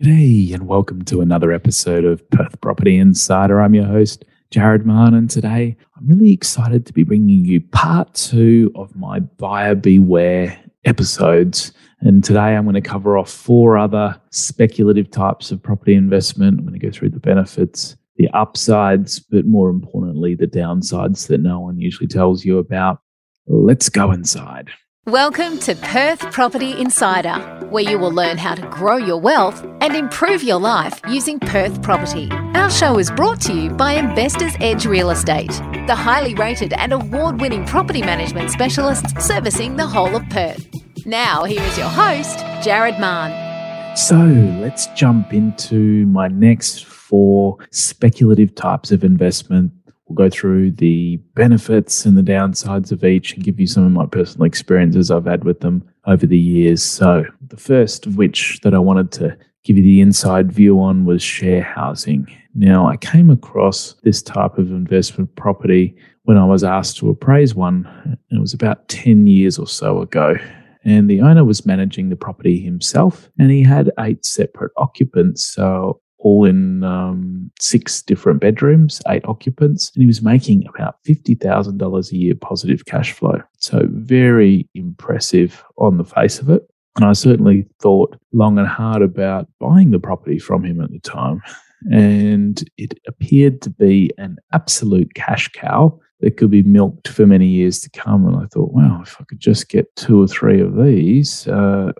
G'day, and welcome to another episode of Perth Property Insider. I'm your host, Jared Mann, and today I'm really excited to be bringing you part two of my buyer beware episodes. And today I'm going to cover off four other speculative types of property investment. I'm going to go through the benefits, the upsides, but more importantly, the downsides that no one usually tells you about. Let's go inside. Welcome to Perth Property Insider, where you will learn how to grow your wealth and improve your life using Perth property. Our show is brought to you by Investors Edge Real Estate, the highly rated and award winning property management specialists servicing the whole of Perth. Now, here is your host, Jared Mann. So, let's jump into my next four speculative types of investment We'll go through the benefits and the downsides of each and give you some of my personal experiences I've had with them over the years. So, the first of which that I wanted to give you the inside view on was share housing. Now, I came across this type of investment property when I was asked to appraise one. It was about 10 years or so ago. And the owner was managing the property himself, and he had eight separate occupants. So all in um, six different bedrooms, eight occupants, and he was making about $50,000 a year positive cash flow. So, very impressive on the face of it. And I certainly thought long and hard about buying the property from him at the time. And it appeared to be an absolute cash cow that could be milked for many years to come. And I thought, wow, if I could just get two or three of these, uh,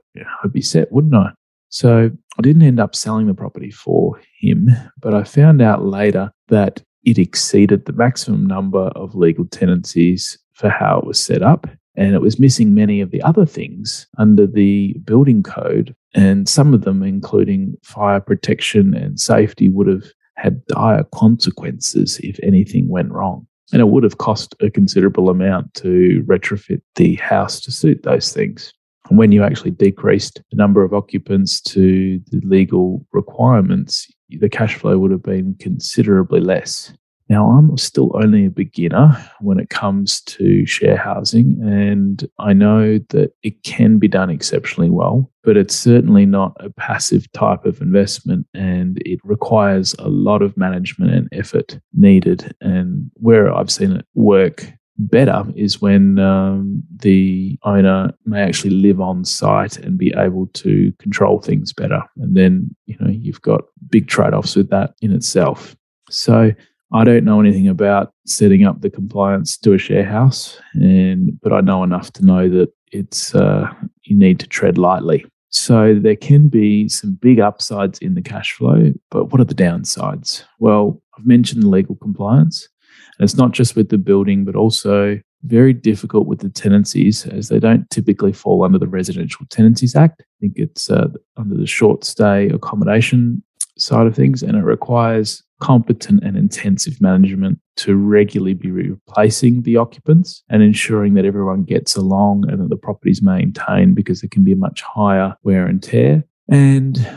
I'd be set, wouldn't I? So I didn't end up selling the property for him, but I found out later that it exceeded the maximum number of legal tenancies for how it was set up. And it was missing many of the other things under the building code. And some of them, including fire protection and safety, would have had dire consequences if anything went wrong. And it would have cost a considerable amount to retrofit the house to suit those things. And when you actually decreased the number of occupants to the legal requirements, the cash flow would have been considerably less. Now, I'm still only a beginner when it comes to share housing, and I know that it can be done exceptionally well, but it's certainly not a passive type of investment, and it requires a lot of management and effort needed. And where I've seen it work better is when um, the owner may actually live on site and be able to control things better. And then, you know, you've got big trade offs with that in itself. So, I don't know anything about setting up the compliance to a share house, and but I know enough to know that it's uh, you need to tread lightly. So there can be some big upsides in the cash flow, but what are the downsides? Well, I've mentioned legal compliance. And it's not just with the building, but also very difficult with the tenancies as they don't typically fall under the Residential Tenancies Act. I think it's uh, under the short stay accommodation side of things, and it requires competent and intensive management to regularly be replacing the occupants and ensuring that everyone gets along and that the property is maintained because there can be a much higher wear and tear. And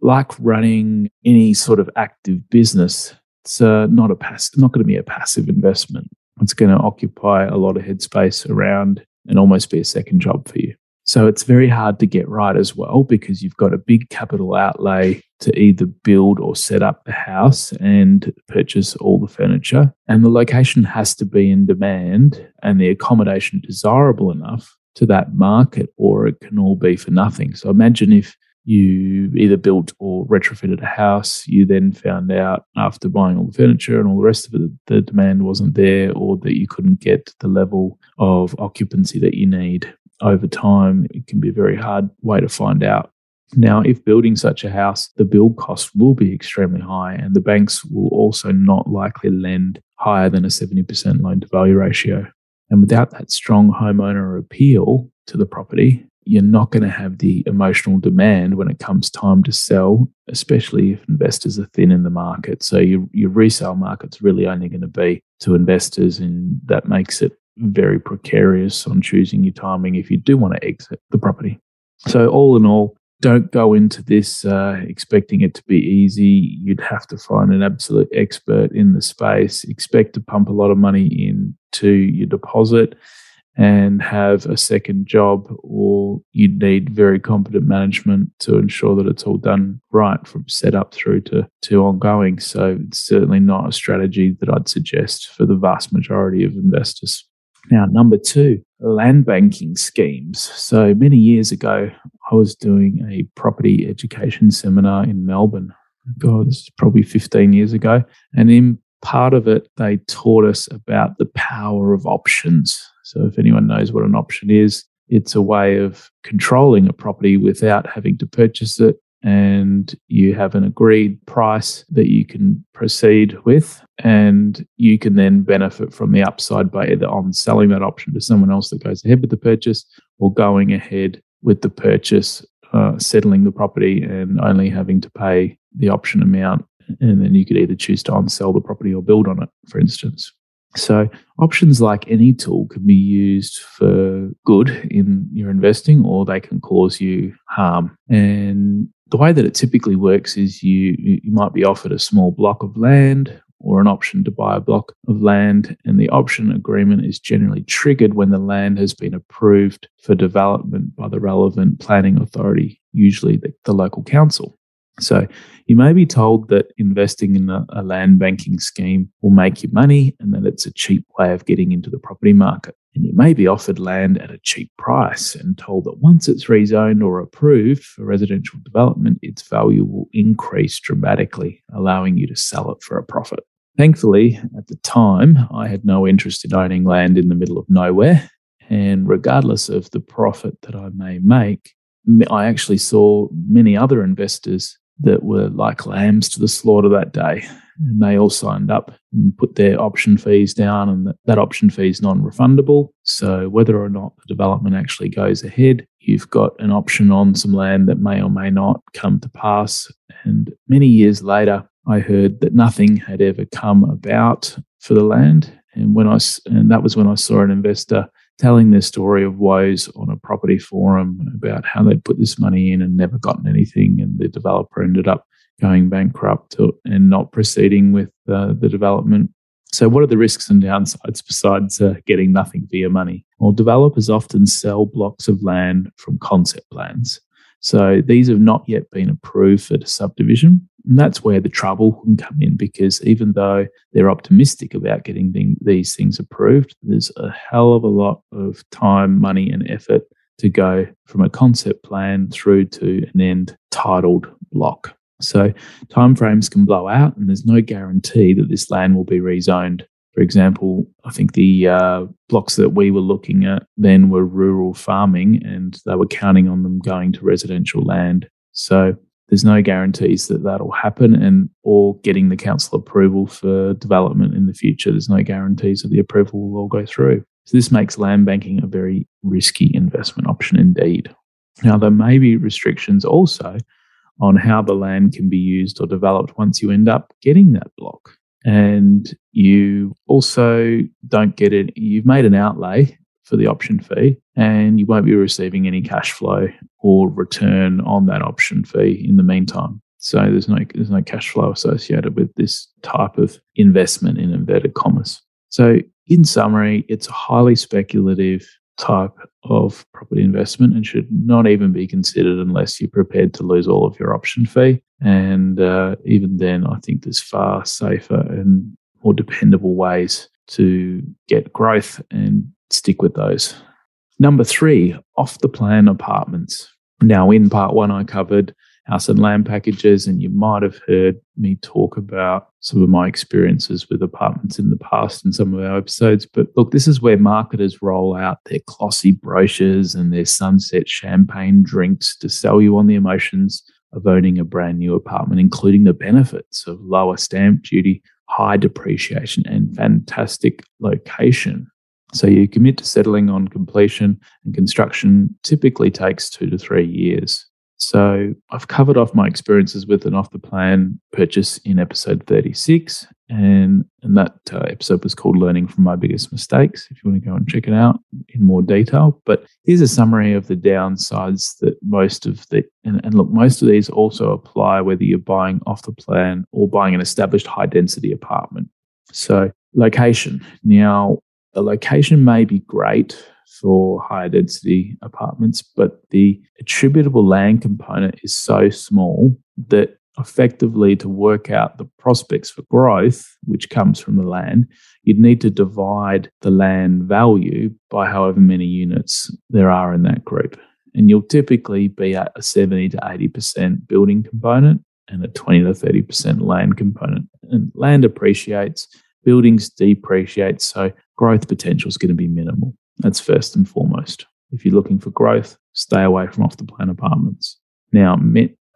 like running any sort of active business, it's uh, not a pass, not going to be a passive investment. It's going to occupy a lot of headspace around and almost be a second job for you. So it's very hard to get right as well because you've got a big capital outlay to either build or set up the house and purchase all the furniture. And the location has to be in demand and the accommodation desirable enough to that market, or it can all be for nothing. So imagine if you either built or retrofitted a house. You then found out after buying all the furniture and all the rest of it, the demand wasn't there or that you couldn't get the level of occupancy that you need over time. It can be a very hard way to find out. Now, if building such a house, the build cost will be extremely high, and the banks will also not likely lend higher than a 70% loan to value ratio. And without that strong homeowner appeal to the property, you're not going to have the emotional demand when it comes time to sell, especially if investors are thin in the market. So your your resale market's really only going to be to investors, and that makes it very precarious on choosing your timing if you do want to exit the property. So all in all, don't go into this uh, expecting it to be easy. You'd have to find an absolute expert in the space. Expect to pump a lot of money into your deposit and have a second job, or you'd need very competent management to ensure that it's all done right from setup through to, to ongoing. So it's certainly not a strategy that I'd suggest for the vast majority of investors. Now, number two, land banking schemes. So many years ago, I was doing a property education seminar in Melbourne. God, this is probably 15 years ago. And in part of it, they taught us about the power of options. So, if anyone knows what an option is, it's a way of controlling a property without having to purchase it. And you have an agreed price that you can proceed with. And you can then benefit from the upside by either on selling that option to someone else that goes ahead with the purchase or going ahead with the purchase, uh, settling the property and only having to pay the option amount and then you could either choose to unsell the property or build on it, for instance. So, options like any tool can be used for good in your investing, or they can cause you harm. And the way that it typically works is you you might be offered a small block of land or an option to buy a block of land, and the option agreement is generally triggered when the land has been approved for development by the relevant planning authority, usually the, the local council. So you may be told that investing in a, a, land banking scheme will make you money and that it's a cheap way of getting into the property market. And you may be offered land at a cheap price and told that once it's rezoned or approved for residential development, its value will increase dramatically, allowing you to sell it for a profit. Thankfully, at the time, I had no interest in owning land in the middle of nowhere. And regardless of the profit that I may make, I actually saw many other investors that were like lambs to the slaughter that day. And they all signed up and put their option fees down, and that, that option fee is non refundable. So, whether or not the development actually goes ahead, you've got an option on some land that may or may not come to pass. And many years later, I heard that nothing had ever come about for the land. And when I and that was when I saw an investor telling their story of woes on a property forum about how they'd put this money in and never gotten anything, and the developer ended up going bankrupt and not proceeding with uh, the development. So, what are the risks and downsides besides uh, getting nothing for your money? Well, developers often sell blocks of land from concept plans. So these have not yet been approved for the subdivision. And that's where the trouble can come in because even though they're optimistic about getting these things approved, there's a hell of a lot of time, money, and effort to go from a concept plan through to an end titled block. So timeframes can blow out, and there's no guarantee that this land will be rezoned for example, I think the uh, blocks that we were looking at then were rural farming and they were counting on them going to residential land. So there's no guarantees that that'll happen and or getting the council approval for development in the future. There's no guarantees that the approval will all go through. So this makes land banking a very risky investment option indeed. Now, there may be restrictions also on how the land can be used or developed once you end up getting that block and you also don't get it. You've made an outlay for the option fee, and you won't be receiving any cash flow or return on that option fee in the meantime. So there's no there's no cash flow associated with this type of investment in inverted commas. So in summary, it's a highly speculative type of property investment and should not even be considered unless you're prepared to lose all of your option fee. And uh, even then, I think there's far safer and more dependable ways to get growth and stick with those. Number three, off the plan apartments. Now, in part one, I covered house and land packages, and you might have heard me talk about some of my experiences with apartments in the past in some of our episodes. But look, this is where marketers roll out their glossy brochures and their sunset champagne drinks to sell you on the emotions of owning a brand new apartment, including the benefits of lower stamp duty, high depreciation, and fantastic location. So you commit to settling on completion, and construction typically takes two to three years. So I've covered off my experiences with an off the plan purchase in episode 36. And, and that uh, episode was called Learning from My Biggest Mistakes, if you want to go and check it out in more detail. But here's a summary of the downsides that most of the, and, and look, most of these also apply whether you're buying off the plan or buying an established high density apartment. So location. Now, the location may be great for higher density apartments, but the attributable land component is so small that effectively to work out the prospects for growth, which comes from the land, you'd need to divide the land value by however many units there are in that group. And you'll typically be at a 70 to 80% building component and a 20 to 30% land component. And land appreciates, buildings depreciate, so growth potential is going to be minimal. That's first and foremost. If you're looking for growth, stay away from off the plan apartments. Now,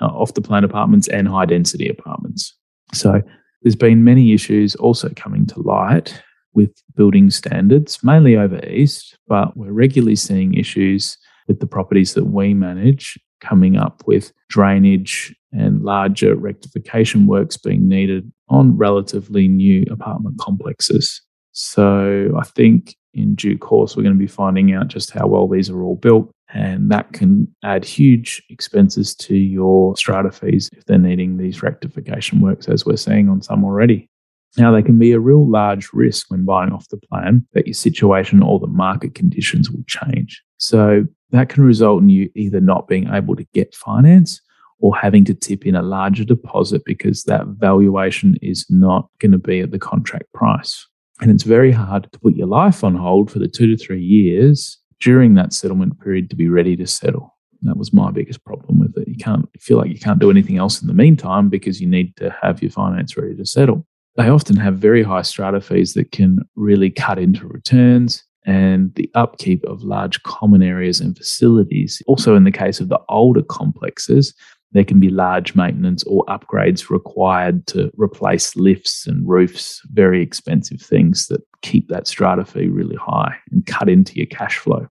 Uh, off the plan apartments and high density apartments. So there's been many issues also coming to light with building standards, mainly over east, but we're regularly seeing issues with the properties that we manage coming up with drainage and larger rectification works being needed on relatively new apartment complexes. So I think in due course, we're going to be finding out just how well these are all built. And that can add huge expenses to your strata fees if they're needing these rectification works, as we're seeing on some already. Now, they can be a real large risk when buying off the plan that your situation or the market conditions will change. So that can result in you either not being able to get finance or having to tip in a larger deposit because that valuation is not going to be at the contract price. And it's very hard to put your life on hold for the two to three years during that settlement period to be ready to settle. that was my biggest problem with it. You can't feel like you can't do anything else in the meantime because you need to have your finance ready to settle. They often have very high strata fees that can really cut into returns and the upkeep of large common areas and facilities. Also, in the case of the older complexes, there can be large maintenance or upgrades required to replace lifts and roofs, very expensive things that keep that strata fee really high and cut into your cash flow.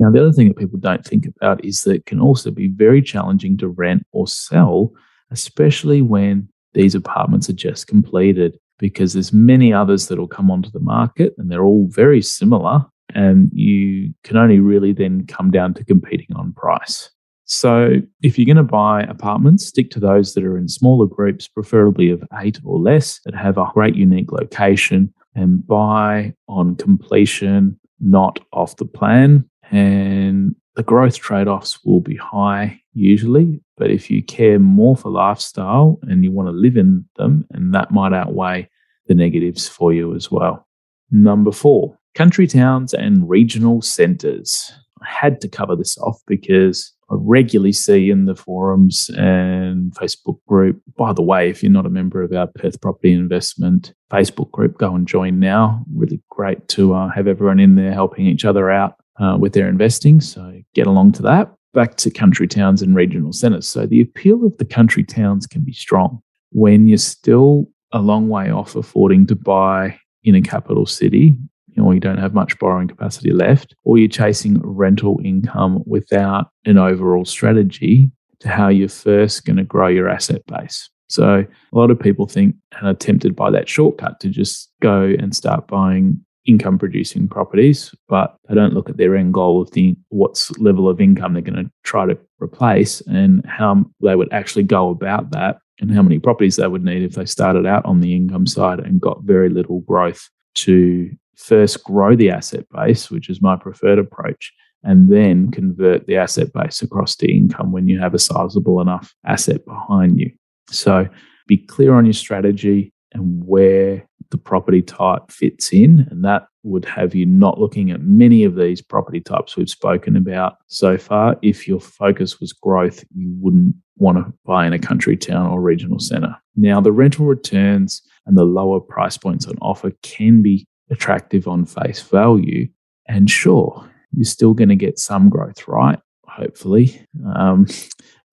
Now, the other thing that people don't think about is that it can also be very challenging to rent or sell, especially when these apartments are just completed, because there's many others that will come onto the market and they're all very similar. And you can only really then come down to competing on price. So, if you're going to buy apartments, stick to those that are in smaller groups, preferably of eight or less, that have a great unique location, and buy on completion, not off the plan. And the growth trade offs will be high usually. But if you care more for lifestyle and you want to live in them, and that might outweigh the negatives for you as well. Number four, country towns and regional centres. Had to cover this off because I regularly see in the forums and Facebook group. By the way, if you're not a member of our Perth Property Investment Facebook group, go and join now. Really great to uh, have everyone in there helping each other out uh, with their investing. So get along to that. Back to country towns and regional centres. So the appeal of the country towns can be strong when you're still a long way off affording to buy in a capital city or you don't have much borrowing capacity left, or you're chasing rental income without an overall strategy to how you're first going to grow your asset base. So a lot of people think and are tempted by that shortcut to just go and start buying income producing properties, but they don't look at their end goal of the what level of income they're going to try to replace and how they would actually go about that and how many properties they would need if they started out on the income side and got very little growth to first grow the asset base, which is my preferred approach, and then convert the asset base across to income when you have a sizable enough asset behind you. So be clear on your strategy and where the property type fits in. And that would have you not looking at many of these property types we've spoken about so far. If your focus was growth, you wouldn't want to buy in a country town or regional centre. Now, the rental returns and the lower price points on offer can be attractive on face value. And sure, you're still going to get some growth, right? Hopefully. Um,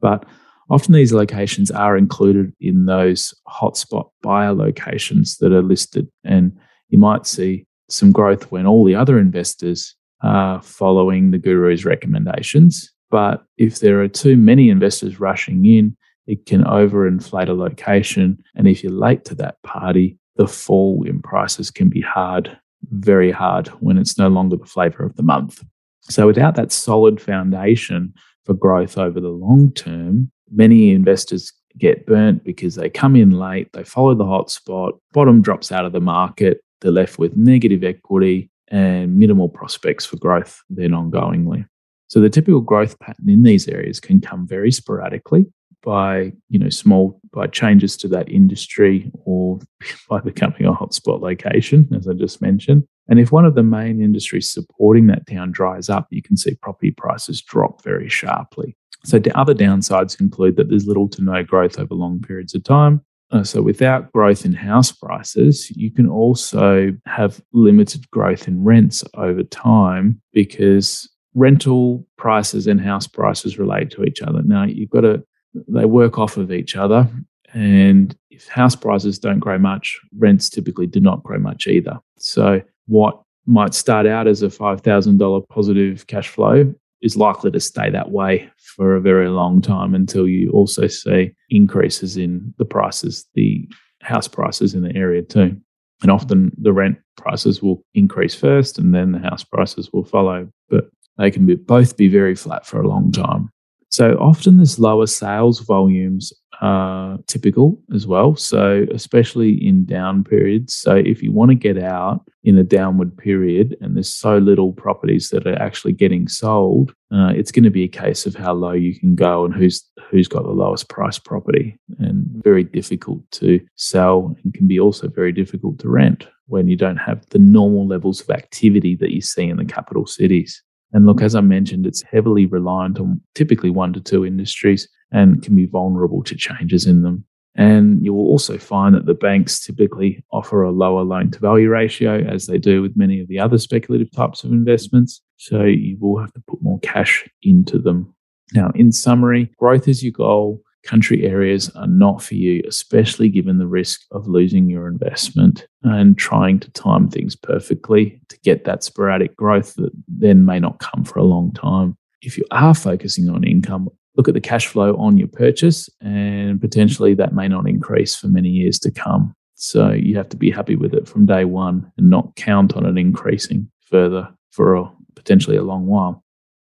but often these locations are included in those hotspot buyer locations that are listed. And you might see some growth when all the other investors are following the guru's recommendations. But if there are too many investors rushing in, it can overinflate a location. And if you're late to that party, the fall in prices can be hard, very hard, when it's no longer the flavor of the month. So, without that solid foundation for growth over the long term, many investors get burnt because they come in late, they follow the hot spot, bottom drops out of the market, they're left with negative equity, and minimal prospects for growth then ongoingly. So the typical growth pattern in these areas can come very sporadically by you know small by changes to that industry or by becoming a hotspot location, as I just mentioned. And if one of the main industries supporting that town dries up, you can see property prices drop very sharply. So the other downsides include that there's little to no growth over long periods of time. Uh, so without growth in house prices, you can also have limited growth in rents over time because rental prices and house prices relate to each other. Now you've got to they work off of each other. And if house prices don't grow much, rents typically do not grow much either. So, what might start out as a $5,000 positive cash flow is likely to stay that way for a very long time until you also see increases in the prices, the house prices in the area too. And often the rent prices will increase first and then the house prices will follow, but they can be, both be very flat for a long time. So often there's lower sales volumes are typical as well. So especially in down periods. So if you want to get out in a downward period and there's so little properties that are actually getting sold, uh, it's going to be a case of how low you can go and who's who's got the lowest price property and very difficult to sell and can be also very difficult to rent when you don't have the normal levels of activity that you see in the capital cities. And look, as I mentioned, it's heavily reliant on typically one to two industries and can be vulnerable to changes in them. And you will also find that the banks typically offer a lower loan to value ratio, as they do with many of the other speculative types of investments. So you will have to put more cash into them. Now, in summary, growth is your goal country areas are not for you, especially given the risk of losing your investment and trying to time things perfectly to get that sporadic growth that then may not come for a long time. If you are focusing on income, look at the cash flow on your purchase, and potentially that may not increase for many years to come. So you have to be happy with it from day one and not count on it increasing further for a, potentially a long while.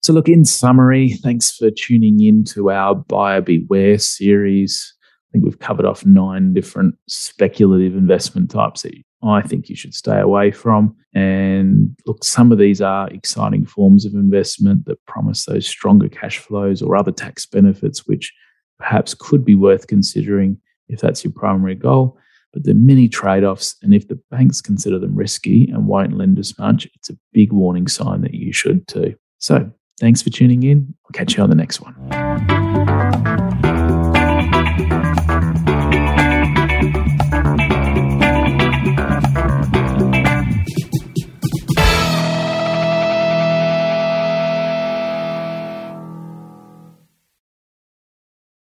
So, look, in summary, thanks for tuning in to our Buyer Beware series. I think we've covered off nine different speculative investment types that I think you should stay away from. And look, some of these are exciting forms of investment that promise those stronger cash flows or other tax benefits, which perhaps could be worth considering if that's your primary goal. But there are many trade offs. And if the banks consider them risky and won't lend as much, it's a big warning sign that you should too. So Thanks for tuning in. I'll catch you on the next one.